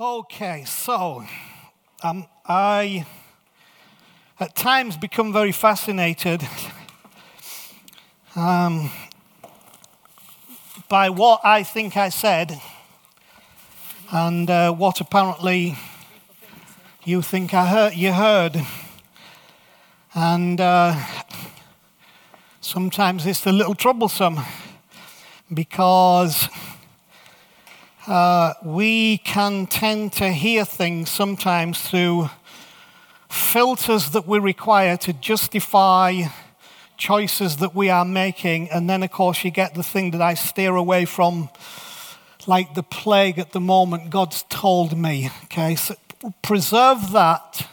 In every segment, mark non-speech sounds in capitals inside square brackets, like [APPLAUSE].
Okay, so um, I at times become very fascinated um, by what I think I said and uh, what apparently you think I heard, you heard. And uh, sometimes it's a little troublesome because uh, we can tend to hear things sometimes through filters that we require to justify choices that we are making. And then, of course, you get the thing that I steer away from, like the plague at the moment, God's told me. Okay, so preserve that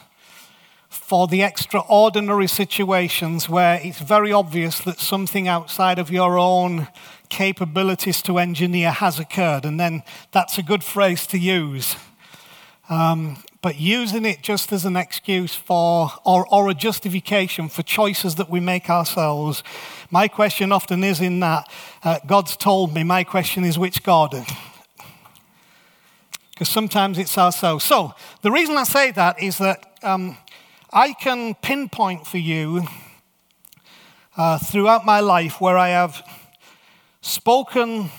for the extraordinary situations where it's very obvious that something outside of your own capabilities to engineer has occurred. And then that's a good phrase to use. Um, but using it just as an excuse for, or, or a justification for choices that we make ourselves. My question often is in that uh, God's told me, my question is which God? Because sometimes it's ourselves. So the reason I say that is that um, I can pinpoint for you uh, throughout my life where I have spoken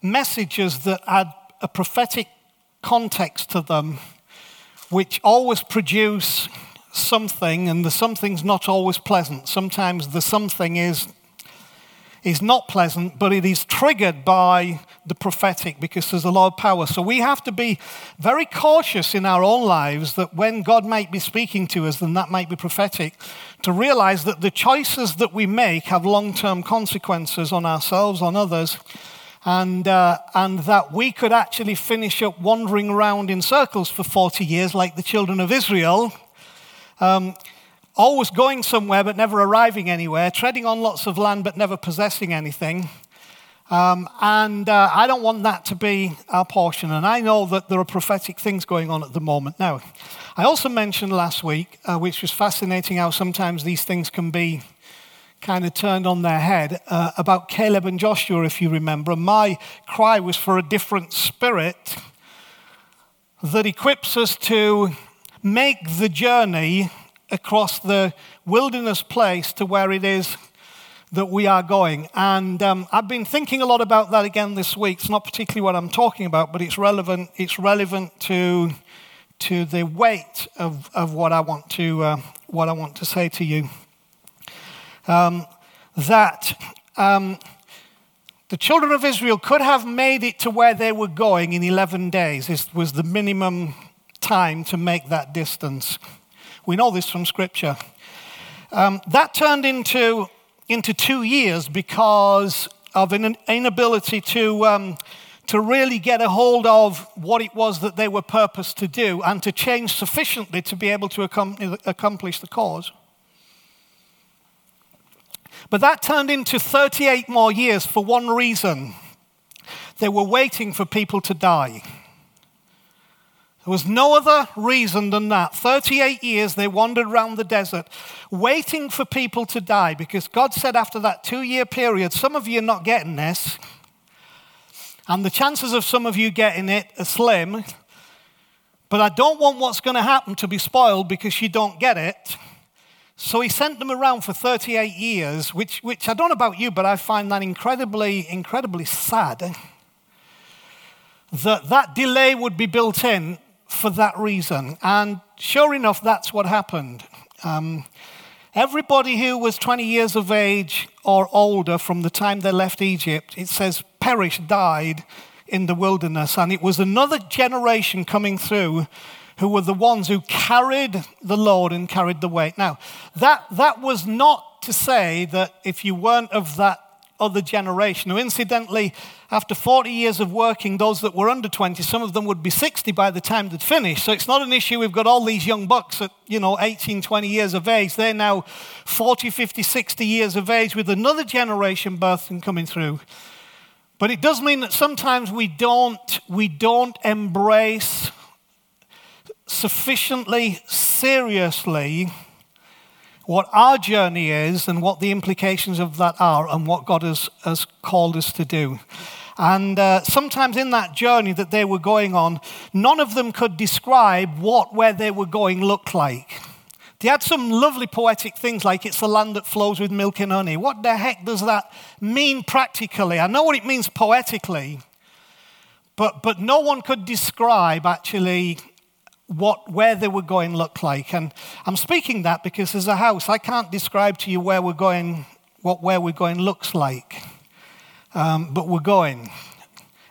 messages that had a prophetic context to them, which always produce something, and the something's not always pleasant. Sometimes the something is, is not pleasant, but it is triggered by the prophetic because there's a lot of power. So we have to be very cautious in our own lives that when God might be speaking to us, then that might be prophetic, to realize that the choices that we make have long term consequences on ourselves, on others, and, uh, and that we could actually finish up wandering around in circles for 40 years like the children of Israel. Um, always going somewhere but never arriving anywhere, treading on lots of land but never possessing anything. Um, and uh, I don't want that to be our portion. And I know that there are prophetic things going on at the moment. Now, I also mentioned last week, uh, which was fascinating how sometimes these things can be kind of turned on their head, uh, about Caleb and Joshua, if you remember. My cry was for a different spirit that equips us to make the journey across the wilderness place to where it is that we are going. And um, I've been thinking a lot about that again this week. It's not particularly what I'm talking about, but it's relevant. It's relevant to to the weight of, of what I want to uh, what I want to say to you. Um, that um, the children of Israel could have made it to where they were going in 11 days. This was the minimum time to make that distance. We know this from Scripture. Um, that turned into into two years because of an inability to, um, to really get a hold of what it was that they were purposed to do and to change sufficiently to be able to accomplish the cause. But that turned into 38 more years for one reason they were waiting for people to die. There was no other reason than that. 38 years they wandered around the desert waiting for people to die because God said after that two year period, some of you are not getting this. And the chances of some of you getting it are slim. But I don't want what's going to happen to be spoiled because you don't get it. So he sent them around for 38 years, which, which I don't know about you, but I find that incredibly, incredibly sad. That that delay would be built in for that reason. And sure enough, that's what happened. Um, everybody who was 20 years of age or older from the time they left Egypt, it says, perished, died in the wilderness. And it was another generation coming through who were the ones who carried the load and carried the weight. Now, that, that was not to say that if you weren't of that other generation, who incidentally, after 40 years of working, those that were under 20, some of them would be 60 by the time they'd finished. So it's not an issue. We've got all these young bucks at, you know, 18, 20 years of age. They're now 40, 50, 60 years of age with another generation birthing coming through. But it does mean that sometimes we don't, we don't embrace sufficiently seriously what our journey is and what the implications of that are and what God has, has called us to do. And uh, sometimes in that journey that they were going on, none of them could describe what where they were going looked like. They had some lovely poetic things like it's the land that flows with milk and honey. What the heck does that mean practically? I know what it means poetically, but, but no one could describe actually what, where they were going looked like. And I'm speaking that because as a house, I can't describe to you where we're going, what where we're going looks like. Um, but we're going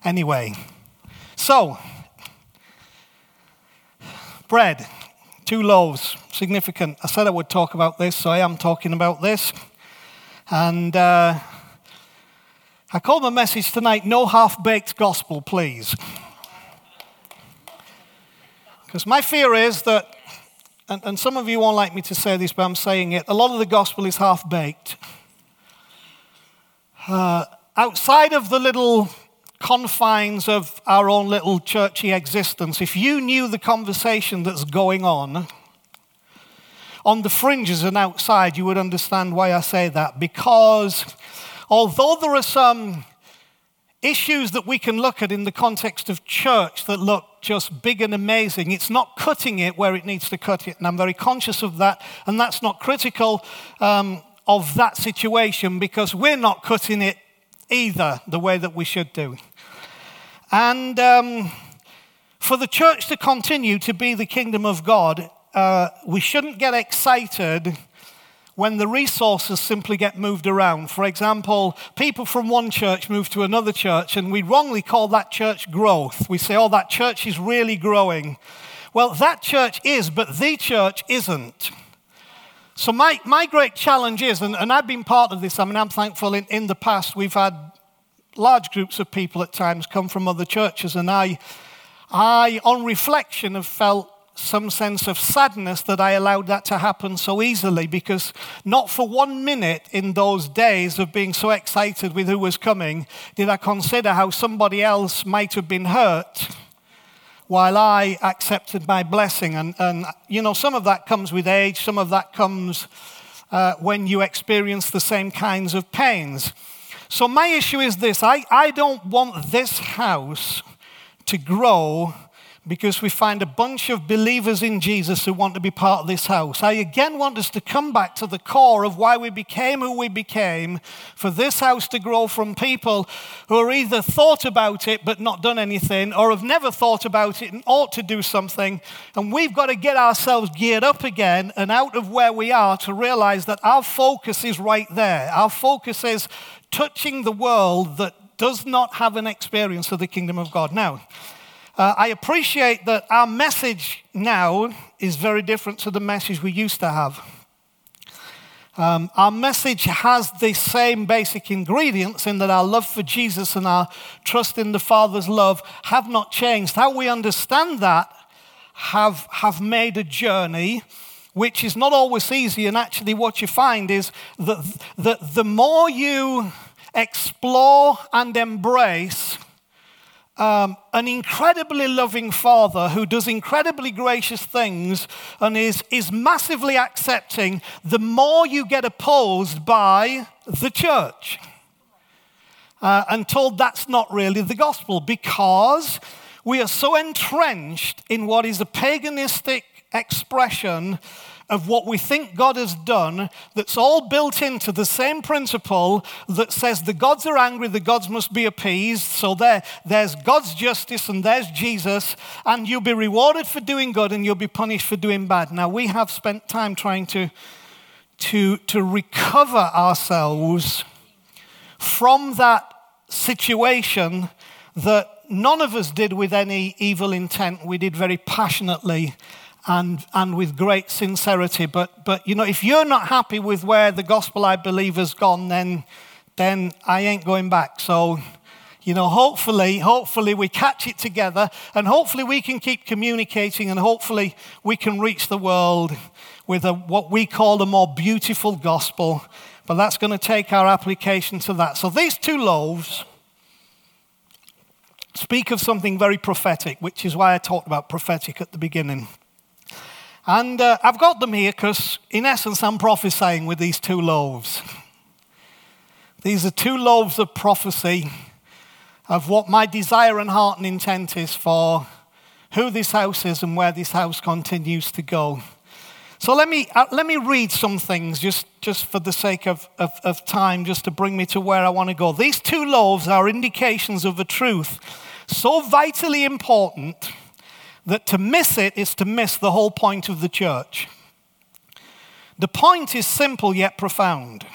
anyway. So, bread, two loaves, significant. I said I would talk about this, so I am talking about this. And uh, I call my message tonight No Half Baked Gospel, Please. Because my fear is that, and, and, some of you won't like me to say this, but I'm saying it, a lot of the gospel is half baked. Uh, outside of the little confines of our own little churchy existence, if you knew the conversation that's going on on the fringes and outside, you would understand why I say that. Because although there are some issues that we can look at in the context of church that look just big and amazing. It's not cutting it where it needs to cut it. And I'm very conscious of that. And that's not critical um, of that situation because we're not cutting it either the way that we should do. And um, for the church to continue to be the kingdom of God, uh, we shouldn't get excited when the resources simply get moved around. For example, people from one church move to another church, and we wrongly call that church growth. We say, oh, that church is really growing. Well, that church is, but the church isn't. So, my, my great challenge is, and, and I've been part of this, I mean, I'm thankful in, in the past we've had large groups of people at times come from other churches, and I, I on reflection, have felt some sense of sadness that I allowed that to happen so easily because not for one minute in those days of being so excited with who was coming did I consider how somebody else might have been hurt while I accepted my blessing. And, and you know, some of that comes with age, some of that comes uh, when you experience the same kinds of pains. So, my issue is this I, I don't want this house to grow because we find a bunch of believers in Jesus who want to be part of this house. I again want us to come back to the core of why we became who we became, for this house to grow from people who are either thought about it but not done anything, or have never thought about it and ought to do something. And we've got to get ourselves geared up again and out of where we are to realize that our focus is right there. Our focus is touching the world that does not have an experience of the kingdom of God. Now, uh, I appreciate that our message now is very different to the message we used to have. Um, our message has the same basic ingredients in that our love for Jesus and our trust in the Father's love have not changed. How we understand that have, have made a journey which is not always easy. And actually, what you find is that, that the more you explore and embrace um, an incredibly loving father who does incredibly gracious things and is, is massively accepting, the more you get opposed by the church. Uh, and told that's not really the gospel because we are so entrenched in what is a paganistic expression of what we think God has done that's all built into the same principle that says the gods are angry, the gods must be appeased. So there, there's God's justice and there's Jesus, and you'll be rewarded for doing good and you'll be punished for doing bad. Now, we have spent time trying to, to, to recover ourselves from that situation that none of us did with any evil intent. We did very passionately and, and with great sincerity. But, but, you know, if you're not happy with where the gospel I believe has gone, then, then I ain't going back. So, you know, hopefully, hopefully we catch it together and hopefully we can keep communicating and hopefully we can reach the world with a, what we call a more beautiful gospel. But that's going to take our application to that. So these two loaves speak of something very prophetic, which is why I talked about prophetic at the beginning. And uh, I've got them here because, in essence, I'm prophesying with these two loaves. These are two loaves of prophecy of what my desire and heart and intent is for who this house is and where this house continues to go. So let me, uh, let me read some things just, just for the sake of, of, of time, just to bring me to where I want to go. These two loaves are indications of a truth so vitally important that to miss it is to miss the whole point of the church. The point is simple yet profound.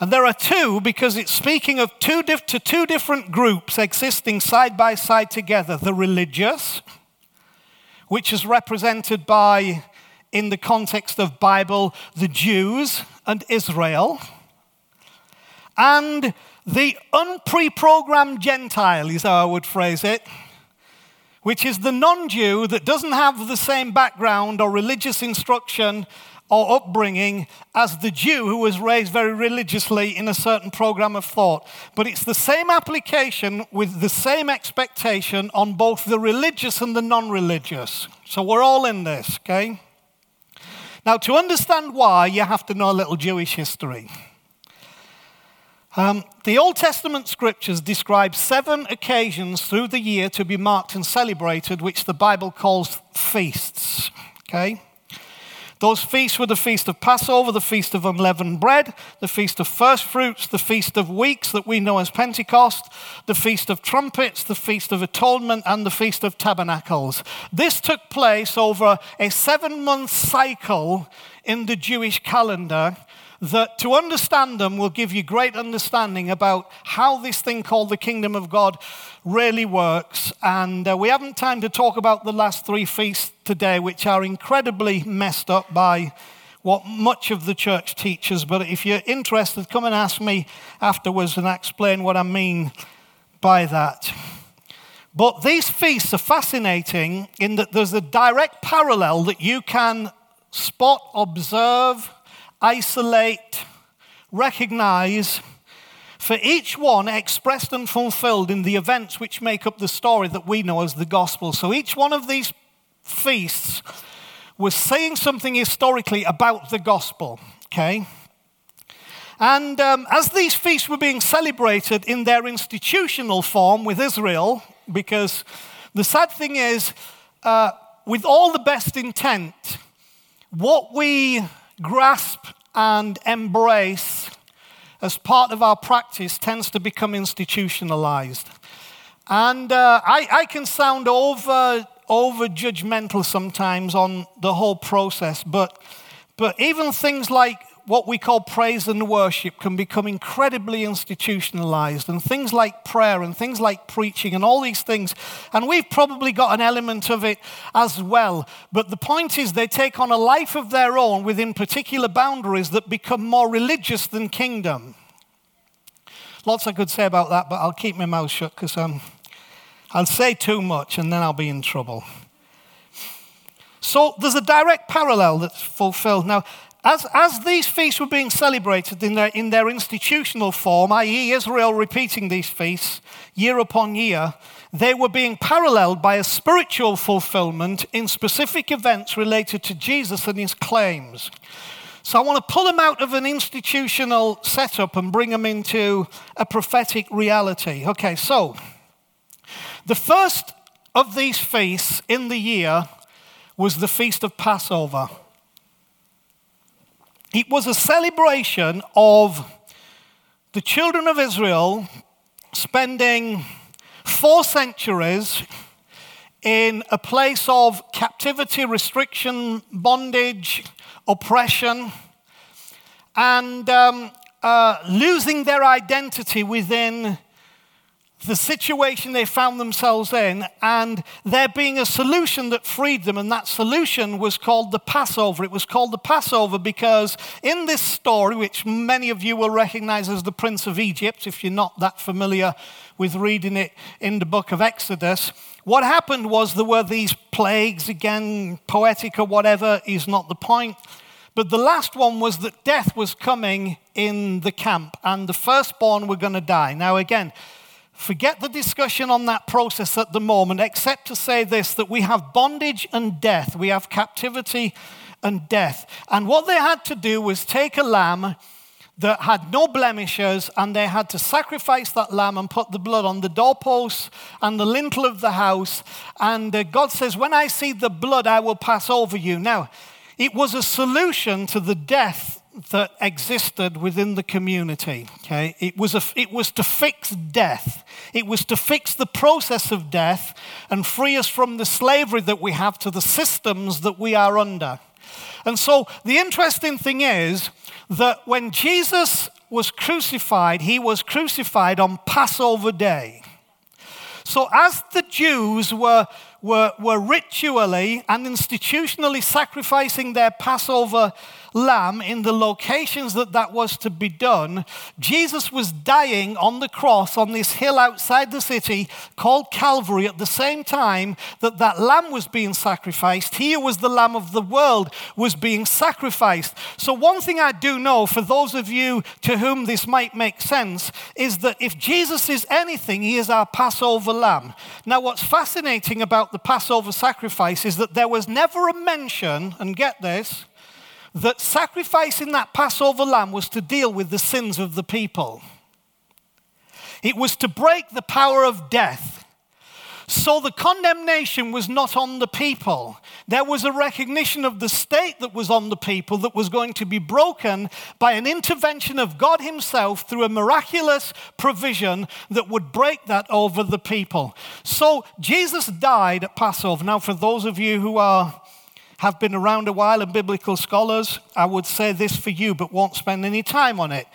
And there are two because it's speaking of two to two different groups existing side by side together the religious, which is represented by, in the context of Bible, the Jews and Israel, and the unpreprogrammed Gentile, is how I would phrase it which is the non Jew that doesn't have the same background or religious instruction or upbringing as the Jew who was raised very religiously in a certain program of thought. But it's the same application with the same expectation on both the religious and the non religious. So we're all in this, okay? Now, to understand why, you have to know a little Jewish history. Um, the Old Testament scriptures describe seven occasions through the year to be marked and celebrated, which the Bible calls feasts. Okay? Those feasts were the feast of Passover, the feast of unleavened bread, the feast of first fruits, the feast of weeks that we know as Pentecost, the feast of trumpets, the feast of atonement, and the feast of tabernacles. This took place over a seven month cycle in the Jewish calendar that to understand them will give you great understanding about how this thing called the kingdom of God really works. And uh, we haven't time to talk about the last three feasts today, which are incredibly messed up by what much of the church teaches. But if you're interested, come and ask me afterwards and explain what I mean by that. But these feasts are fascinating in that there's a direct parallel that you can spot, observe, isolate, recognize, for each one expressed and fulfilled in the events which make up the story that we know as the gospel. So each one of these feasts was saying something historically about the gospel, okay? And um, as these feasts were being celebrated in their institutional form with Israel, because the sad thing is, uh, with all the best intent, what we grasp and embrace as part of our practice tends to become institutionalized. And uh, I, I, can sound over, over judgmental sometimes on the whole process, but, but even things like what we call praise and worship can become incredibly institutionalized, and things like prayer and things like preaching and all these things. And we've probably got an element of it as well. But the point is, they take on a life of their own within particular boundaries that become more religious than kingdom. Lots I could say about that, but I'll keep my mouth shut because um, I'll say too much and then I'll be in trouble. So there's a direct parallel that's fulfilled. Now, as, as these feasts were being celebrated in their, in their institutional form, i.e., Israel repeating these feasts year upon year, they were being paralleled by a spiritual fulfillment in specific events related to Jesus and his claims. So I want to pull them out of an institutional setup and bring them into a prophetic reality. Okay, so the first of these feasts in the year was the Feast of Passover. It was a celebration of the children of Israel spending four centuries in a place of captivity, restriction, bondage, oppression, and um, uh, losing their identity within the situation they found themselves in, and there being a solution that freed them, and that solution was called the Passover. It was called the Passover because in this story, which many of you will recognize as the Prince of Egypt, if you're not that familiar with reading it in the book of Exodus, what happened was there were these plagues, again, poetic or whatever is not the point. But the last one was that death was coming in the camp, and the firstborn were going to die. Now, again, Forget the discussion on that process at the moment, except to say this that we have bondage and death, we have captivity and death. And what they had to do was take a lamb that had no blemishes, and they had to sacrifice that lamb and put the blood on the doorposts and the lintel of the house. And uh, God says, When I see the blood, I will pass over you. Now, it was a solution to the death that existed within the community. Okay? It, was a, it was to fix death, it was to fix the process of death and free us from the slavery that we have to the systems that we are under. And so the interesting thing is that when Jesus was crucified, he was crucified on Passover day. So as the Jews were were, were ritually and institutionally sacrificing their Passover lamb in the locations that that was to be done, Jesus was dying on the cross on this hill outside the city called Calvary at the same time that that lamb was being sacrificed. Here was the lamb of the world was being sacrificed. So one thing I do know for those of you to whom this might make sense is that if Jesus is anything, he is our Passover lamb. Now what's fascinating about the Passover sacrifice is that there was never a mention, and get this, that sacrificing that Passover lamb was to deal with the sins of the people. It was to break the power of death. So the condemnation was not on the people. There was a recognition of the state that was on the people that was going to be broken by an intervention of God Himself through a miraculous provision that would break that over the people. So Jesus died at Passover. Now, for those of you who are have been around a while and biblical scholars, I would say this for you, but won't spend any time on it.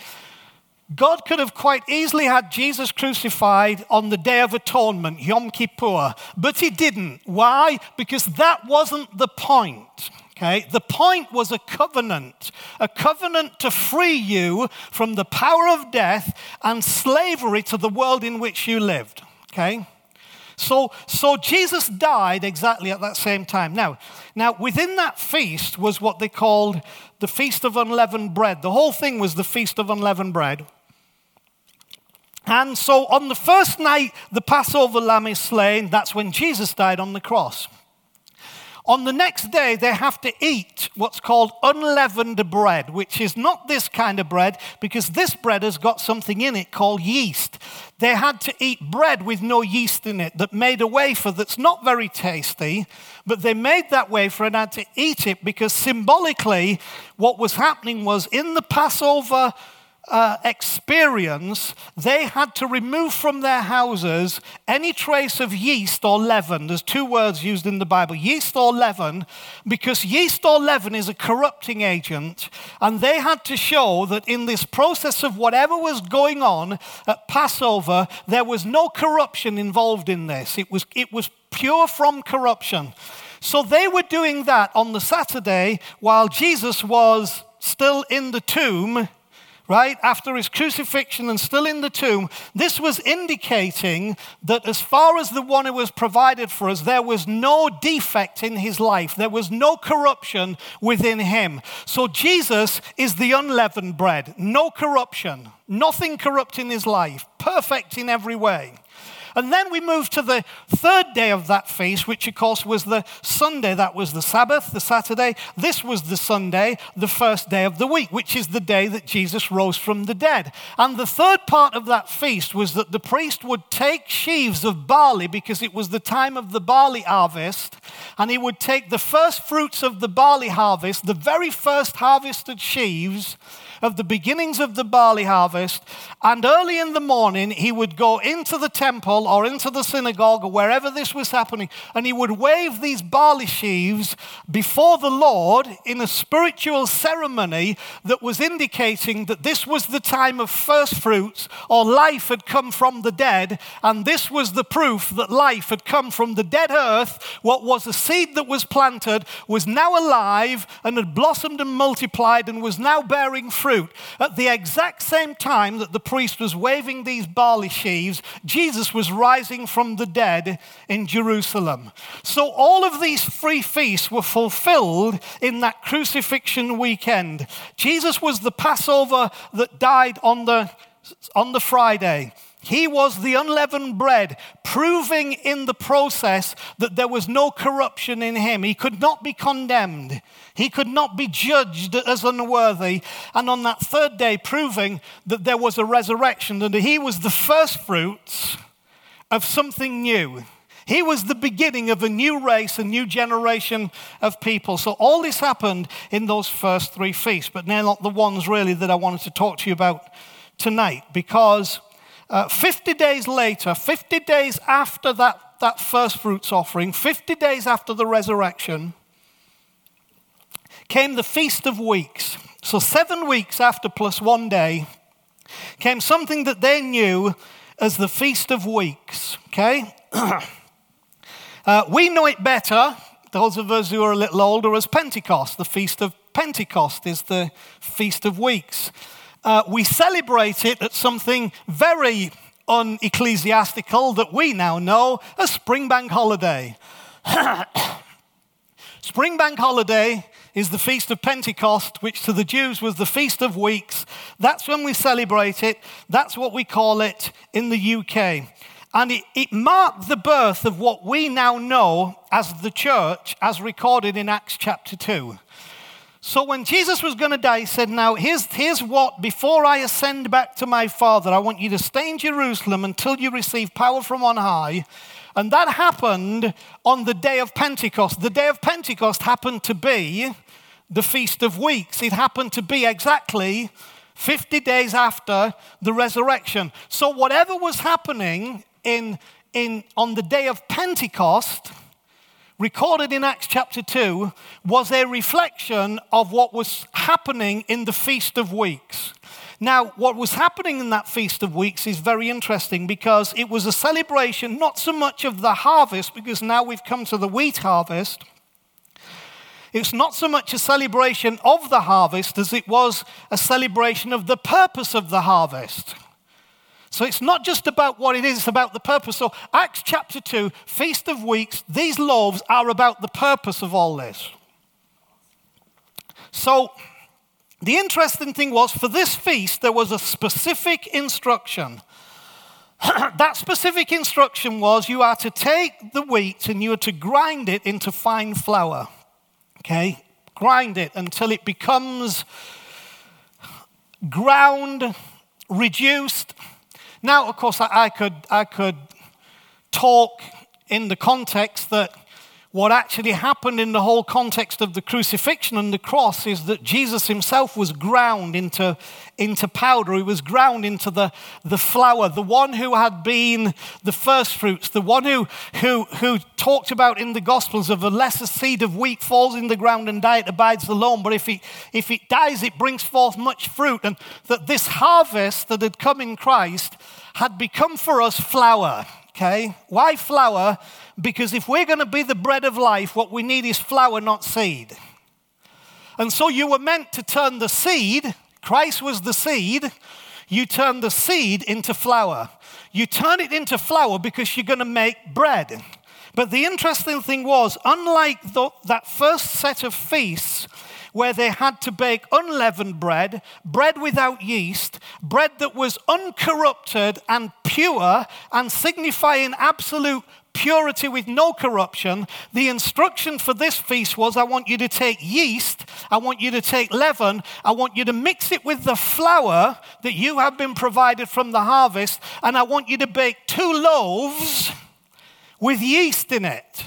God could have quite easily had Jesus crucified on the Day of Atonement, Yom Kippur, but he didn't. Why? Because that wasn't the point. Okay? The point was a covenant, a covenant to free you from the power of death and slavery to the world in which you lived. Okay? So, so Jesus died exactly at that same time. Now, now, within that feast was what they called the Feast of Unleavened Bread. The whole thing was the Feast of Unleavened Bread. And so on the first night the Passover lamb is slain, that's when Jesus died on the cross. On the next day, they have to eat what's called unleavened bread, which is not this kind of bread because this bread has got something in it called yeast. They had to eat bread with no yeast in it that made a wafer that's not very tasty, but they made that wafer and had to eat it because symbolically, what was happening was in the Passover uh, experience, they had to remove from their houses any trace of yeast or leaven. There's two words used in the Bible yeast or leaven, because yeast or leaven is a corrupting agent. And they had to show that in this process of whatever was going on at Passover, there was no corruption involved in this. It was, it was pure from corruption. So they were doing that on the Saturday while Jesus was still in the tomb right, after his crucifixion and still in the tomb, this was indicating that as far as the one who was provided for us, there was no defect in his life, there was no corruption within him. So Jesus is the unleavened bread, no corruption, nothing corrupt in his life, perfect in every way. And then we move to the third day of that feast, which of course was the Sunday. That was the Sabbath, the Saturday. This was the Sunday, the first day of the week, which is the day that Jesus rose from the dead. And the third part of that feast was that the priest would take sheaves of barley because it was the time of the barley harvest, and he would take the first fruits of the barley harvest, the very first harvested sheaves of the beginnings of the barley harvest. And early in the morning, he would go into the temple or into the synagogue or wherever this was happening, and he would wave these barley sheaves before the Lord in a spiritual ceremony that was indicating that this was the time of first fruits or life had come from the dead, and this was the proof that life had come from the dead earth. What was a seed that was planted was now alive and had blossomed and multiplied and was now bearing fruit. At the exact same time that the priest was waving these barley sheaves, Jesus was rising from the dead in Jerusalem. So all of these three feasts were fulfilled in that crucifixion weekend. Jesus was the Passover that died on the, on the Friday. He was the unleavened bread, proving in the process that there was no corruption in him. He could not be condemned. He could not be judged as unworthy. And on that third day, proving that there was a resurrection, that he was the first fruits of something new. He was the beginning of a new race, a new generation of people. So all this happened in those first three feasts, but they're not the ones really that I wanted to talk to you about tonight because uh, 50 days later, 50 days after that, that first fruits offering, 50 days after the resurrection, came the Feast of Weeks. So, seven weeks after plus one day came something that they knew as the Feast of Weeks. Okay? [CLEARS THROAT] uh, we know it better, those of us who are a little older, as Pentecost. The Feast of Pentecost is the Feast of Weeks. Uh, we celebrate it at something very unecclesiastical that we now know as Spring Bank Holiday. [COUGHS] Spring Bank Holiday is the Feast of Pentecost, which to the Jews was the Feast of Weeks. That's when we celebrate it. That's what we call it in the UK. And it, it, marked the birth of what we now know as the church, as recorded in Acts chapter 2. So when Jesus was going to die, he said, Now, here's, here's what, before I ascend back to my Father, I want you to stay in Jerusalem until you receive power from on high. And that happened on the day of Pentecost. The day of Pentecost happened to be the Feast of Weeks. It happened to be exactly 50 days after the resurrection. So, whatever was happening in, in, on the day of Pentecost, recorded in Acts chapter 2, was a reflection of what was happening in the Feast of Weeks. Now, what was happening in that Feast of Weeks is very interesting because it was a celebration not so much of the harvest, because now we've come to the wheat harvest. It's not so much a celebration of the harvest as it was a celebration of the purpose of the harvest. So it's not just about what it is, it's about the purpose. So, Acts chapter 2, Feast of Weeks, these loaves are about the purpose of all this. So, the interesting thing was for this feast, there was a specific instruction. [CLEARS THROAT] that specific instruction was you are to take the wheat and you are to grind it into fine flour. Okay? Grind it until it becomes ground, reduced. Now, of course, I, could, I could talk in the context that what actually happened in the whole context of the crucifixion and the cross is that Jesus himself was ground into, into powder. He was ground into the, the flour. The one who had been the first fruits, the one who, who, who talked about in the Gospels of a lesser seed of wheat falls in the ground and dies, abides alone. But if it, if it dies, it brings forth much fruit. And that this harvest that had come in Christ had become for us flour. Okay? Why flour? Because if we're going to be the bread of life, what we need is flour, not seed. And so you were meant to turn the seed, Christ was the seed, you turn the seed into flour. You turn it into flour because you're going to make bread. But the interesting thing was, unlike the, that first set of feasts, where they had to bake unleavened bread, bread without yeast, bread that was uncorrupted and pure and signifying absolute purity with no corruption. The instruction for this feast was I want you to take yeast, I want you to take leaven, I want you to mix it with the flour that you have been provided from the harvest, and I want you to bake two loaves with yeast in it.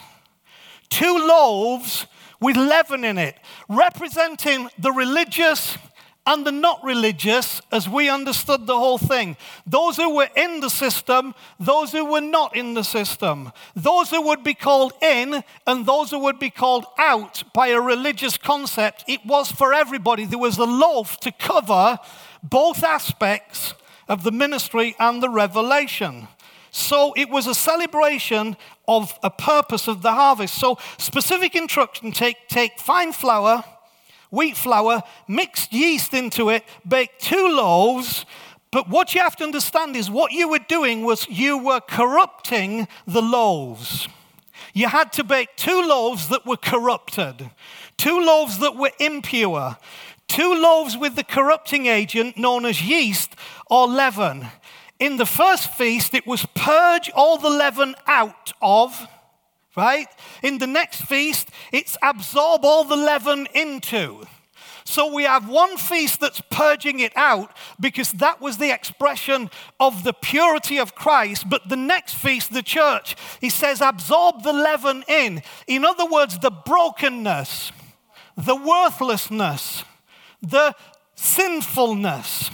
Two loaves with leaven in it, representing the religious and the not religious as we understood the whole thing. Those who were in the system, those who were not in the system. Those who would be called in and those who would be called out by a religious concept. It was for everybody. There was a loaf to cover both aspects of the ministry and the revelation. So it was a celebration of a purpose of the harvest. So specific instruction take, take fine flour wheat flour, mixed yeast into it, baked two loaves. But what you have to understand is what you were doing was you were corrupting the loaves. You had to bake two loaves that were corrupted, two loaves that were impure, two loaves with the corrupting agent known as yeast or leaven. In the first feast, it was purge all the leaven out of right? In the next feast, it's absorb all the leaven into. So we have one feast that's purging it out because that was the expression of the purity of Christ. But the next feast, the church, he says, absorb the leaven in. In other words, the brokenness, the worthlessness, the sinfulness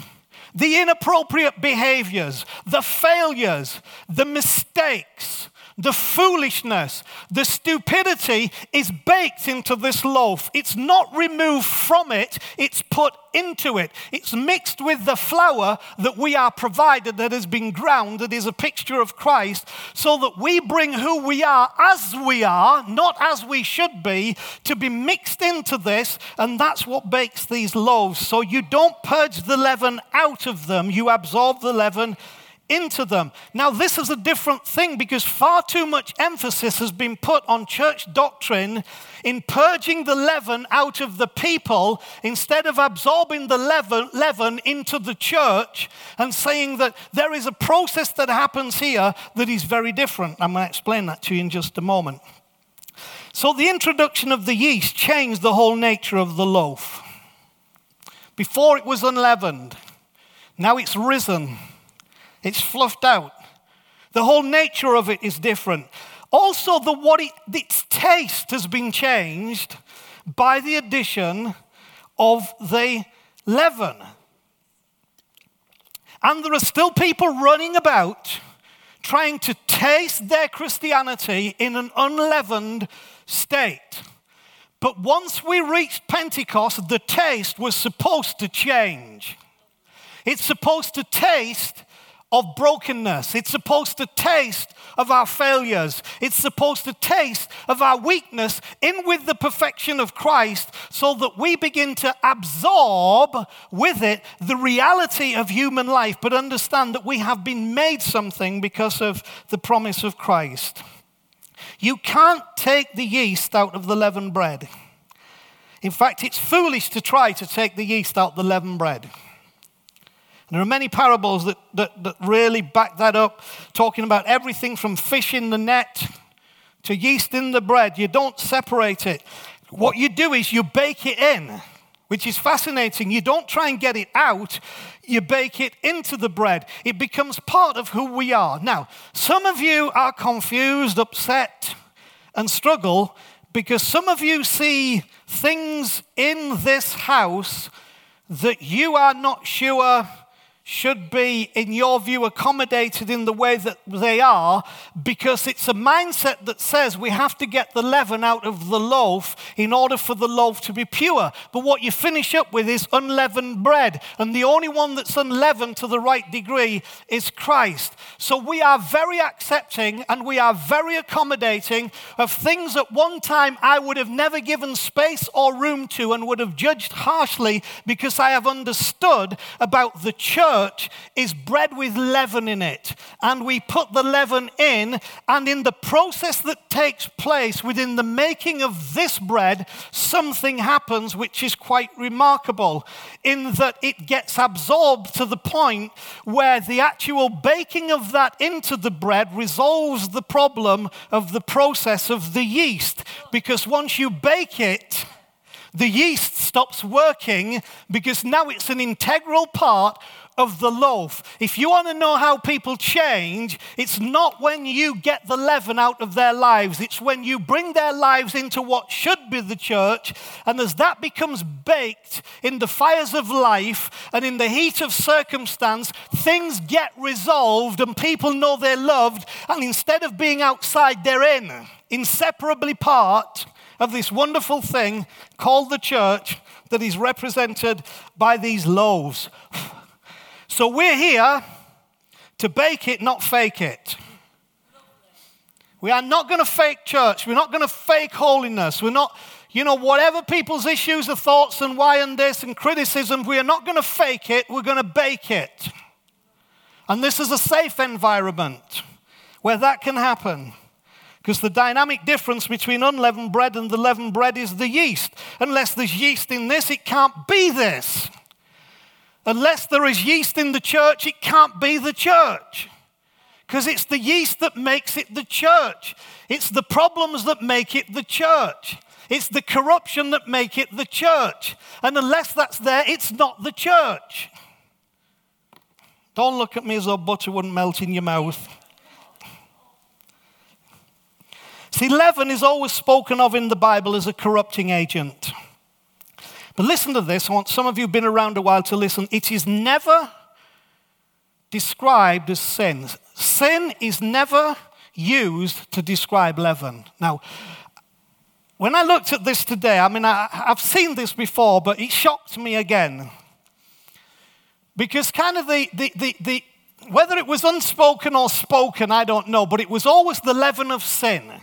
the inappropriate behaviors, the failures, the mistakes, the foolishness, the stupidity is baked into this loaf. It's not removed from it, it's put into it. It's mixed with the flour that we are provided, that has been ground, that is a picture of Christ, so that we bring who we are as we are, not as we should be, to be mixed into this, and that's what bakes these loaves. So you don't purge the leaven out of them, you absorb the leaven into them. Now, this is a different thing because far too much emphasis has been put on church doctrine in purging the leaven out of the people instead of absorbing the leaven, leaven into the church and saying that there is a process that happens here that is very different. I'm going to explain that to you in just a moment. So, the introduction of the yeast changed the whole nature of the loaf. Before it was unleavened, now it's risen it's fluffed out. The whole nature of it is different. Also, the what it, its taste has been changed by the addition of the leaven. And there are still people running about trying to taste their Christianity in an unleavened state. But once we reached Pentecost, the taste was supposed to change. It's supposed to taste of brokenness. It's supposed to taste of our failures. It's supposed to taste of our weakness in with the perfection of Christ so that we begin to absorb with it the reality of human life, but understand that we have been made something because of the promise of Christ. You can't take the yeast out of the leavened bread. In fact, it's foolish to try to take the yeast out of the leavened bread. There are many parables that, that, that really back that up, talking about everything from fish in the net to yeast in the bread. You don't separate it. What you do is you bake it in, which is fascinating. You don't try and get it out, you bake it into the bread. It becomes part of who we are. Now, some of you are confused, upset, and struggle because some of you see things in this house that you are not sure should be, in your view, accommodated in the way that they are because it's a mindset that says we have to get the leaven out of the loaf in order for the loaf to be pure. But what you finish up with is unleavened bread. And the only one that's unleavened to the right degree is Christ. So we are very accepting and we are very accommodating of things at one time I would have never given space or room to and would have judged harshly because I have understood about the church church is bread with leaven in it. And we put the leaven in, and in the process that takes place within the making of this bread, something happens which is quite remarkable in that it gets absorbed to the point where the actual baking of that into the bread resolves the problem of the process of the yeast. Because once you bake it, the yeast stops working because now it's an integral part of the loaf. If you want to know how people change, it's not when you get the leaven out of their lives, it's when you bring their lives into what should be the church. And as that becomes baked in the fires of life and in the heat of circumstance, things get resolved and people know they're loved. And instead of being outside, they're in, inseparably part of this wonderful thing called the church that is represented by these loaves. [SIGHS] So we're here to bake it, not fake it. We are not going to fake church. We're not going to fake holiness. We're not, you know, whatever people's issues or thoughts and why and this and criticism, we are not going to fake it. We're going to bake it. And this is a safe environment where that can happen. Because the dynamic difference between unleavened bread and the leavened bread is the yeast. Unless there's yeast in this, it can't be this. Unless there is yeast in the church, it can't be the church. Because it's the yeast that makes it the church. It's the problems that make it the church. It's the corruption that make it the church. And unless that's there, it's not the church. Don't look at me as though butter wouldn't melt in your mouth. See, leaven is always spoken of in the Bible as a corrupting agent. But listen to this. I want some of you who've been around a while to listen. It is never described as sin. Sin is never used to describe leaven. Now, when I looked at this today, I mean, I, have seen this before, but it shocked me again. Because kind of the, the, the, the, whether it was unspoken or spoken, I don't know, but it was always the leaven of sin.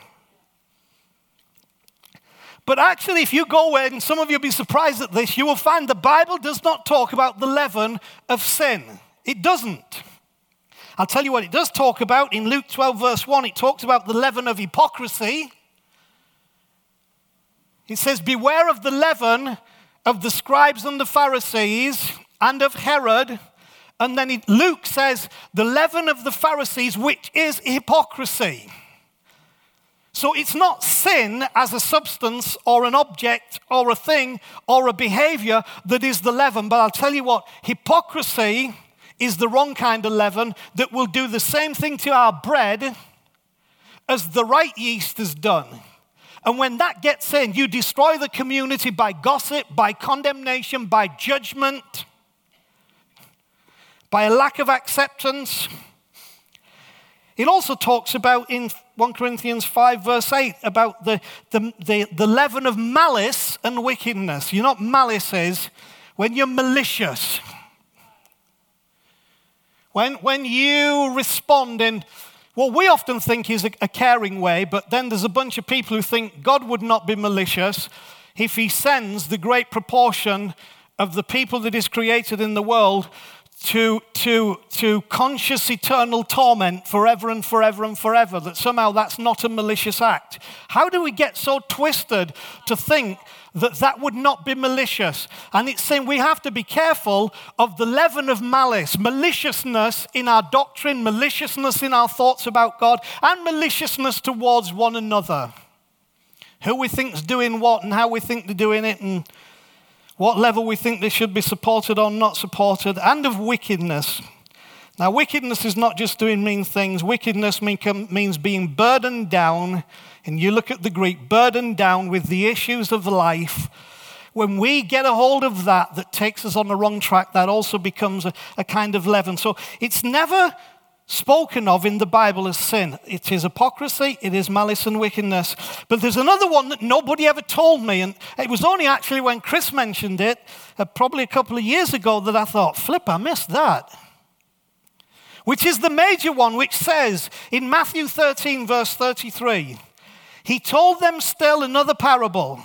But actually, if you go in, some of you will be surprised at this, you will find the Bible does not talk about the leaven of sin. It doesn't. I'll tell you what it does talk about. In Luke 12, verse 1, it talks about the leaven of hypocrisy. It says, Beware of the leaven of the scribes and the Pharisees and of Herod. And then Luke says, The leaven of the Pharisees, which is hypocrisy. So it's not sin as a substance or an object or a thing or a behavior that is the leaven. But I'll tell you what, hypocrisy is the wrong kind of leaven that will do the same thing to our bread as the right yeast has done. And when that gets in, you destroy the community by gossip, by condemnation, by judgment, by a lack of acceptance. It also talks about in 1 Corinthians 5, verse 8, about the, the, the, the leaven of malice and wickedness. You know what malice is? When you're malicious. When, when you respond in what we often think is a, a caring way, but then there's a bunch of people who think God would not be malicious if He sends the great proportion of the people that is created in the world to, to, to conscious eternal torment forever and forever and forever, that somehow that's not a malicious act. How do we get so twisted to think that that would not be malicious? And it's saying we have to be careful of the leaven of malice, maliciousness in our doctrine, maliciousness in our thoughts about God, and maliciousness towards one another. Who we think is doing what and how we think they're doing it and what level we think they should be supported or not supported, and of wickedness. Now, wickedness is not just doing mean things, wickedness means being burdened down, and you look at the Greek, burdened down with the issues of life. When we get a hold of that that takes us on the wrong track, that also becomes a, a kind of leaven. So it's never spoken of in the Bible as sin. It is hypocrisy, it is malice and wickedness. But there's another one that nobody ever told me, and it was only actually when Chris mentioned it, uh, probably a couple of years ago, that I thought, flip, I missed that. Which is the major one, which says in Matthew 13, verse 33, He told them still another parable.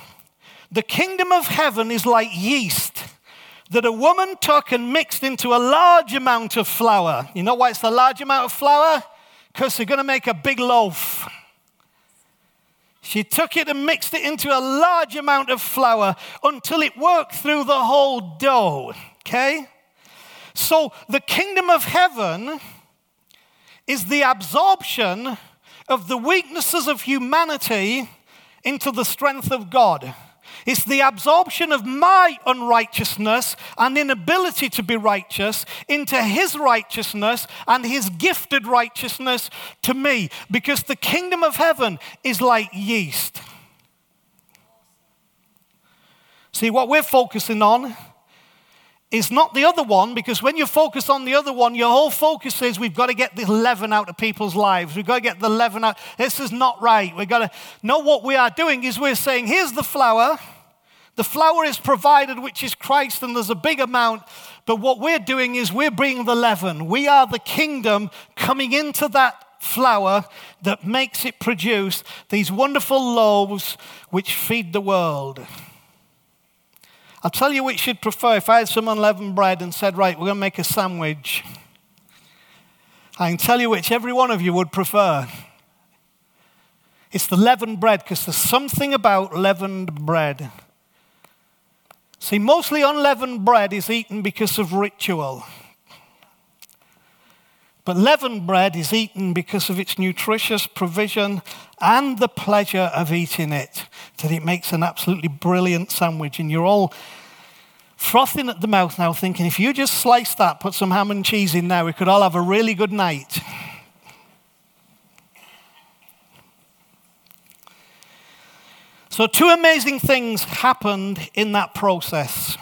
The kingdom of heaven is like yeast that a woman took and mixed into a large amount of flour. You know why it's a large amount of flour? Because they're going to make a big loaf. She took it and mixed it into a large amount of flour until it worked through the whole dough. Okay? So the kingdom of heaven is the absorption of the weaknesses of humanity into the strength of God. It's the absorption of my unrighteousness and inability to be righteous into his righteousness and his gifted righteousness to me. Because the kingdom of heaven is like yeast. See, what we're focusing on is not the other one, because when you focus on the other one, your whole focus is we've got to get this leaven out of people's lives. We've got to get the leaven out. This is not right. We've got to know what we are doing is we're saying, here's the flour. The flour is provided, which is Christ, and there's a big amount. But what we're doing is we're bringing the leaven. We are the kingdom coming into that flour that makes it produce these wonderful loaves which feed the world. I'll tell you which you'd prefer. If I had some unleavened bread and said, right, we're going to make a sandwich, I can tell you which every one of you would prefer. It's the leavened bread because there's something about leavened bread. See, mostly unleavened bread is eaten because of ritual. But leavened bread is eaten because of its nutritious provision and the pleasure of eating it, that it makes an absolutely brilliant sandwich. And you're all frothing at the mouth now, thinking if you just slice that, put some ham and cheese in there, we could all have a really good night. [LAUGHS] So, two amazing things happened in that process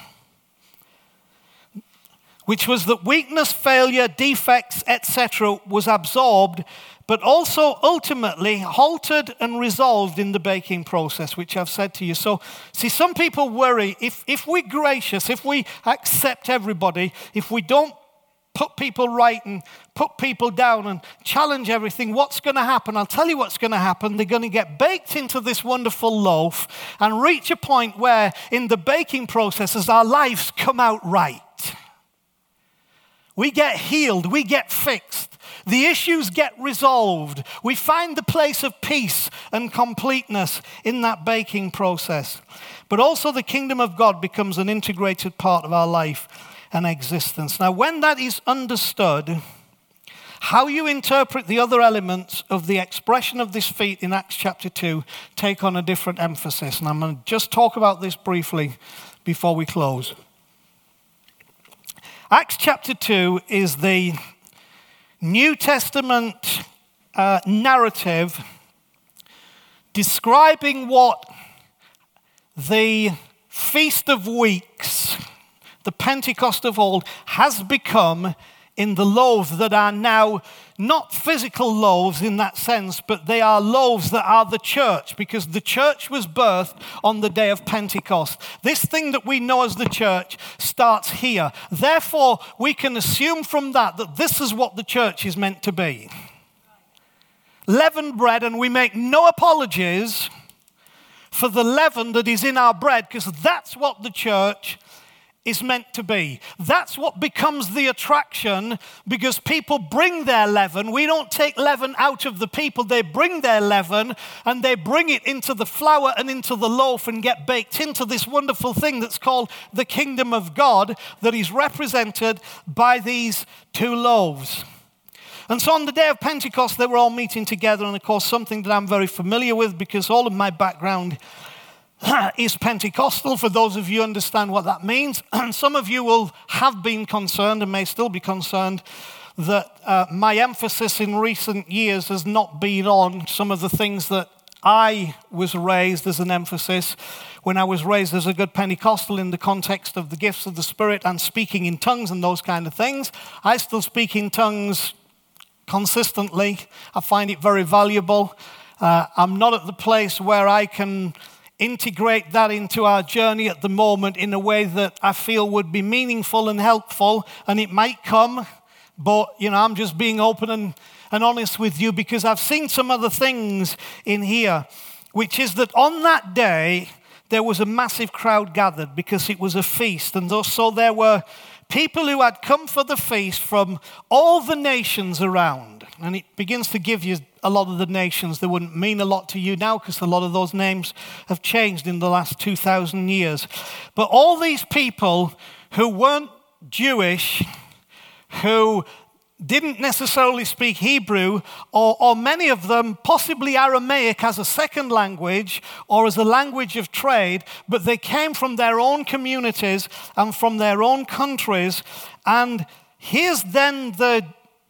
which was that weakness, failure, defects, etc., was absorbed, but also ultimately halted and resolved in the baking process, which I've said to you. So, see, some people worry if, if we're gracious, if we accept everybody, if we don't put people right and put people down and challenge everything, what's going to happen? I'll tell you what's going to happen. They're going to get baked into this wonderful loaf and reach a point where, in the baking process, as our lives come out right. We get healed, we get fixed. The issues get resolved. We find the place of peace and completeness in that baking process. But also, the kingdom of God becomes an integrated part of our life and existence. Now, when that is understood, how you interpret the other elements of the expression of this feat in Acts chapter 2 take on a different emphasis. And I'm going to just talk about this briefly before we close. Acts chapter 2 is the New Testament uh, narrative describing what the Feast of Weeks, the Pentecost of old, has become in the loaves that are now not physical loaves in that sense, but they are loaves that are the church because the church was birthed on the day of Pentecost. This thing that we know as the church starts here. Therefore, we can assume from that that this is what the church is meant to be leavened bread, and we make no apologies for the leaven that is in our bread because that's what the church is meant to be. That's what becomes the attraction because people bring their leaven. We don't take leaven out of the people, they bring their leaven and they bring it into the flour and into the loaf and get baked into this wonderful thing that's called the kingdom of God that is represented by these two loaves. And so on the day of Pentecost, they were all meeting together, and of course, something that I'm very familiar with because all of my background is Pentecostal, for those of you understand what that means. [CLEARS THROAT] And some of you will have been concerned and may still be concerned that uh, my emphasis in recent years has not been on some of the things that I was raised as an emphasis when I was raised as a good Pentecostal in the context of the gifts of the Spirit and speaking in tongues and those kind of things. I still speak in tongues consistently. I find it very valuable. Uh, I'm not at the place where I can integrate that into our journey at the moment in a way that I feel would be meaningful and helpful. And it might come, but you know, I'm just being open and, and honest with you because I've seen some other things in here, which is that on that day, there was a massive crowd gathered because it was a feast. And so there were people who had come for the feast from all the nations around. And it begins to give you a lot of the nations that wouldn't mean a lot to you now because a lot of those names have changed in the last 2,000 years. But all these people who weren't Jewish, who didn't necessarily speak Hebrew, or, or, many of them possibly Aramaic as a second language or as a language of trade, but they came from their own communities and from their own countries. And here's then the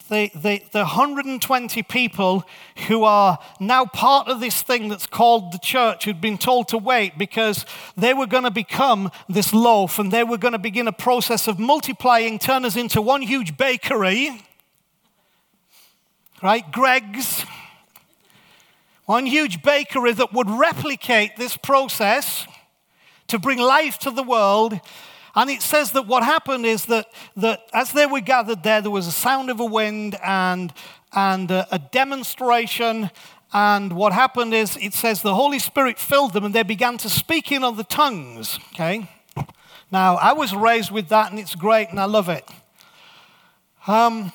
the, the, the 120 people who are now part of this thing that's called the church who'd been told to wait because they were going to become this loaf and they were going to begin a process of multiplying, turn us into one huge bakery, right? Greggs. One huge bakery that would replicate this process to bring life to the world and it says that what happened is that, that as they were gathered there, there was a sound of a wind and, and a, a demonstration. And what happened is, it says the Holy Spirit filled them and they began to speak in other tongues. Okay? Now, I was raised with that and it's great and I love it. Um,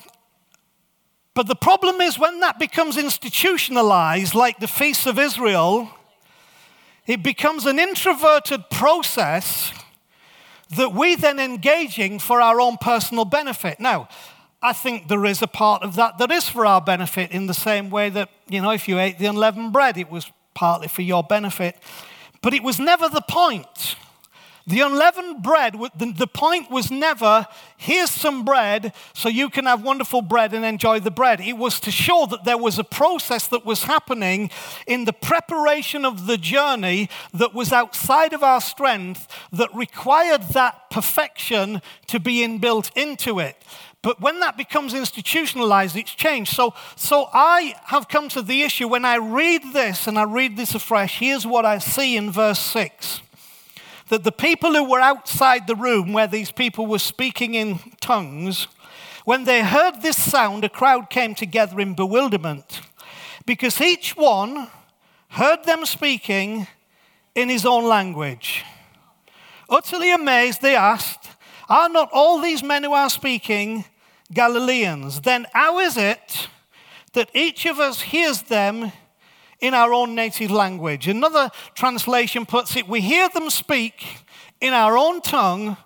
but the problem is when that becomes institutionalized, like the Feasts of Israel, it becomes an introverted process that we then engaging for our own personal benefit. Now, I think there is a part of that that is for our benefit in the same way that, you know, if you ate the unleavened bread, it was partly for your benefit. But it was never the point. The unleavened bread, the point was never, here's some bread so you can have wonderful bread and enjoy the bread. It was to show that there was a process that was happening in the preparation of the journey that was outside of our strength that required that perfection to be inbuilt into it. But when that becomes institutionalized, it's changed. So, so I have come to the issue when I read this and I read this afresh, here's what I see in verse 6 that the people who were outside the room where these people were speaking in tongues, when they heard this sound, a crowd came together in bewilderment because each one heard them speaking in his own language. Utterly amazed, they asked, Are not all these men who are speaking Galileans? Then how is it that each of us hears them in our own native language. Another translation puts it, we hear them speak in our own tongue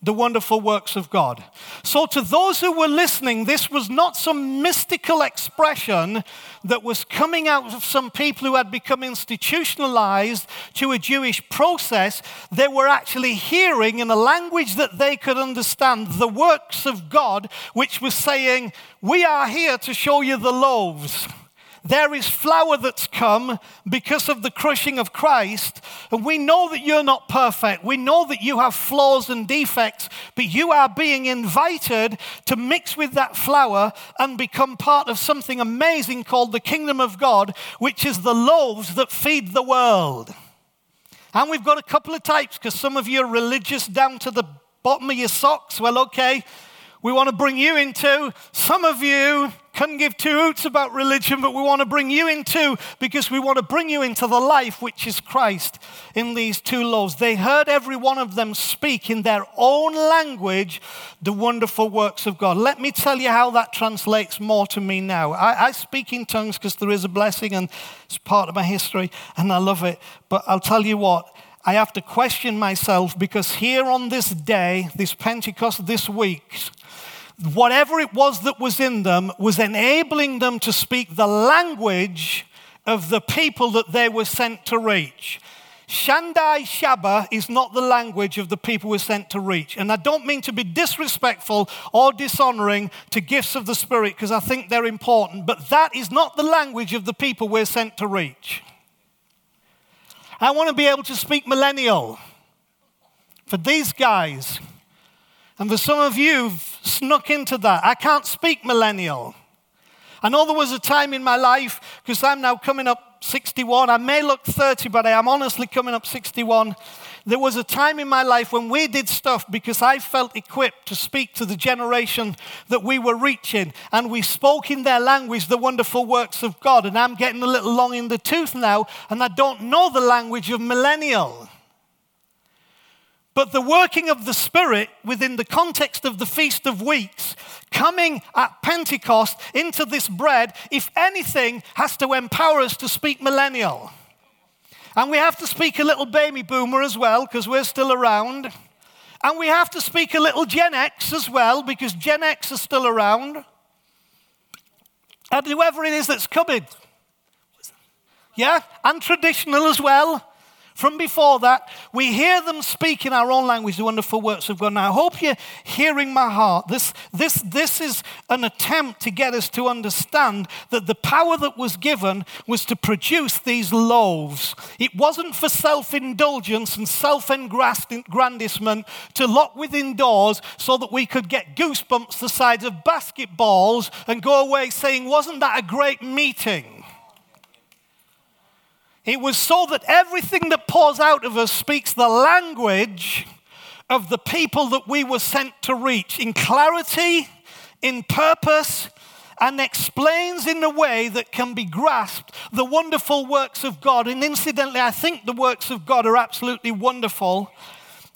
the wonderful works of God. So, to those who were listening, this was not some mystical expression that was coming out of some people who had become institutionalized to a Jewish process. They were actually hearing in a language that they could understand the works of God, which was saying, We are here to show you the loaves. There is flour that's come because of the crushing of Christ. And we know that you're not perfect. We know that you have flaws and defects, but you are being invited to mix with that flour and become part of something amazing called the kingdom of God, which is the loaves that feed the world. And we've got a couple of types because some of you are religious down to the bottom of your socks. Well, okay, we want to bring you into. Some of you couldn't give two hoots about religion, but we want to bring you into because we want to bring you into the life which is Christ in these two laws. They heard every one of them speak in their own language the wonderful works of God. Let me tell you how that translates more to me now. I, I speak in tongues because there is a blessing and it's part of my history and I love it. But I'll tell you what. I have to question myself because here on this day, this Pentecost, this week, whatever it was that was in them was enabling them to speak the language of the people that they were sent to reach. Shandai Shaba is not the language of the people we're sent to reach. And I don't mean to be disrespectful or dishonoring to gifts of the Spirit because I think they're important, but that is not the language of the people we're sent to reach. I want to be able to speak millennial. For these guys, and for some of you, snuck into that. I can't speak millennial. I know there was a time in my life, because I'm now coming up 61. I may look 30, but I am honestly coming up 61. There was a time in my life when we did stuff because I felt equipped to speak to the generation that we were reaching. And we spoke in their language the wonderful works of God. And I'm getting a little long in the tooth now, and I don't know the language of millennial. But the working of the Spirit within the context of the Feast of Weeks, coming at Pentecost into this bread, if anything, has to empower us to speak millennial. And we have to speak a little baby boomer as well, because we're still around. And we have to speak a little Gen X as well, because Gen X is still around. and whoever it is that's coming. Yeah, and traditional as well from before that, we hear them speak in our own language the wonderful works of God. Now, I hope you're hearing my heart. This, this, this is an attempt to get us to understand that the power that was given was to produce these loaves. It wasn't for self indulgence and self aggrandizement to lock within doors so that we could get goosebumps the size of basketballs and go away saying, Wasn't that a great meeting? It was so that everything that pours out of us speaks the language of the people that we were sent to reach in clarity, in purpose, and explains in a way that can be grasped the wonderful works of God. And incidentally, I think the works of God are absolutely wonderful.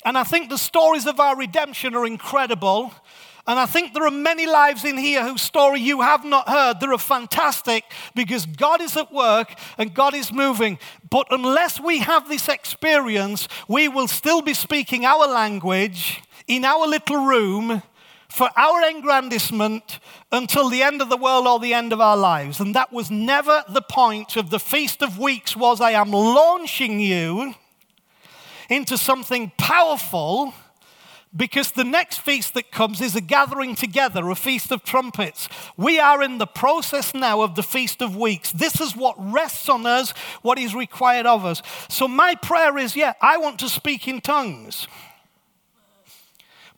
And I think the stories of our redemption are incredible. And I think there are many lives in here whose story you have not heard. They are fantastic because God is at work and God is moving. But unless we have this experience, we will still be speaking our language in our little room for our aggrandizement until the end of the world or the end of our lives. And that was never the point of the Feast of Weeks was I am launching you into something powerful because the next feast that comes is a gathering together, a feast of trumpets. We are in the process now of the feast of weeks. This is what rests on us, what is required of us. So, my prayer is yeah, I want to speak in tongues.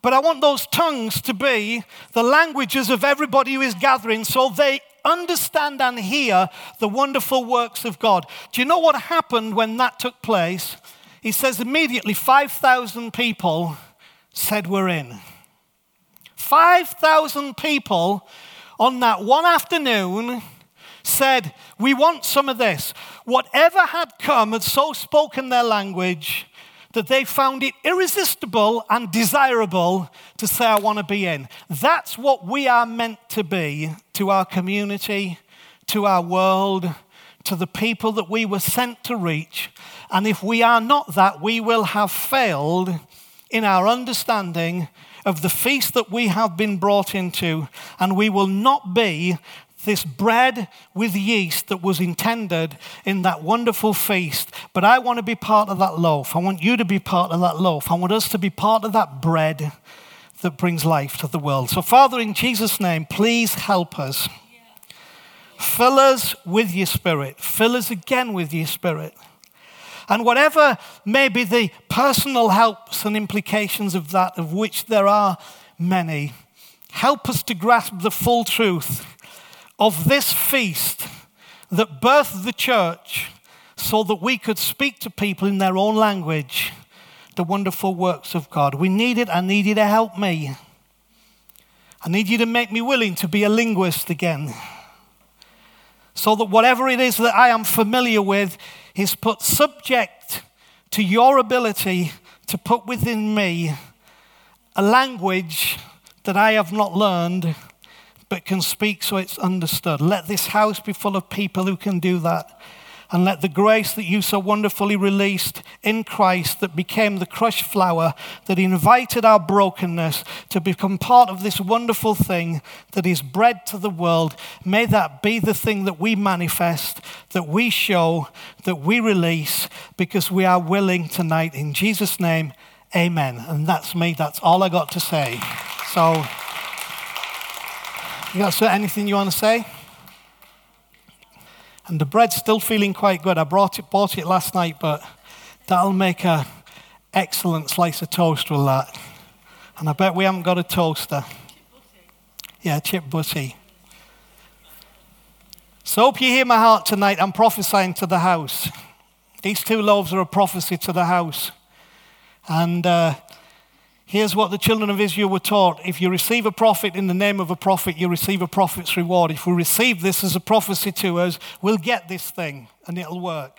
But I want those tongues to be the languages of everybody who is gathering so they understand and hear the wonderful works of God. Do you know what happened when that took place? He says immediately 5,000 people said we're in. 5,000 people on that one afternoon said, We want some of this. Whatever had come had so spoken their language that they found it irresistible and desirable to say, I want to be in. That's what we are meant to be to our community, to our world, to the people that we were sent to reach. And if we are not that, we will have failed in our understanding of the feast that we have been brought into, and we will not be this bread with yeast that was intended in that wonderful feast. But I want to be part of that loaf. I want you to be part of that loaf. I want us to be part of that bread that brings life to the world. So, Father, in Jesus' name, please help us. Fill us with your spirit. Fill us again with your spirit. And whatever may be the personal helps and implications of that, of which there are many, help us to grasp the full truth of this feast that birthed the church so that we could speak to people in their own language the wonderful works of God. We need it. I need you to help me. I need you to make me willing to be a linguist again. So that whatever it is that I am familiar with is put subject to your ability to put within me a language that I have not learned but can speak so it's understood. Let this house be full of people who can do that. And let the grace that you so wonderfully released in Christ, that became the crushed flour, that invited our brokenness to become part of this wonderful thing that is bread to the world, may that be the thing that we manifest, that we show, that we release, because we are willing tonight. In Jesus' name, amen. And that's me. That's all I got to say. So, you got anything you want to say? And the bread's still feeling quite good. I brought it, bought it last night, but that'll make an excellent slice of toast with that. And I bet we haven't got a toaster. Yeah, chip butty. So hope you hear my heart tonight. I'm prophesying to the house. These two loaves are a prophecy to the house. And uh, Here's what the children of Israel were taught. If you receive a prophet in the name of a prophet, you receive a prophet's reward. If we receive this as a prophecy to us, we'll get this thing and it'll work.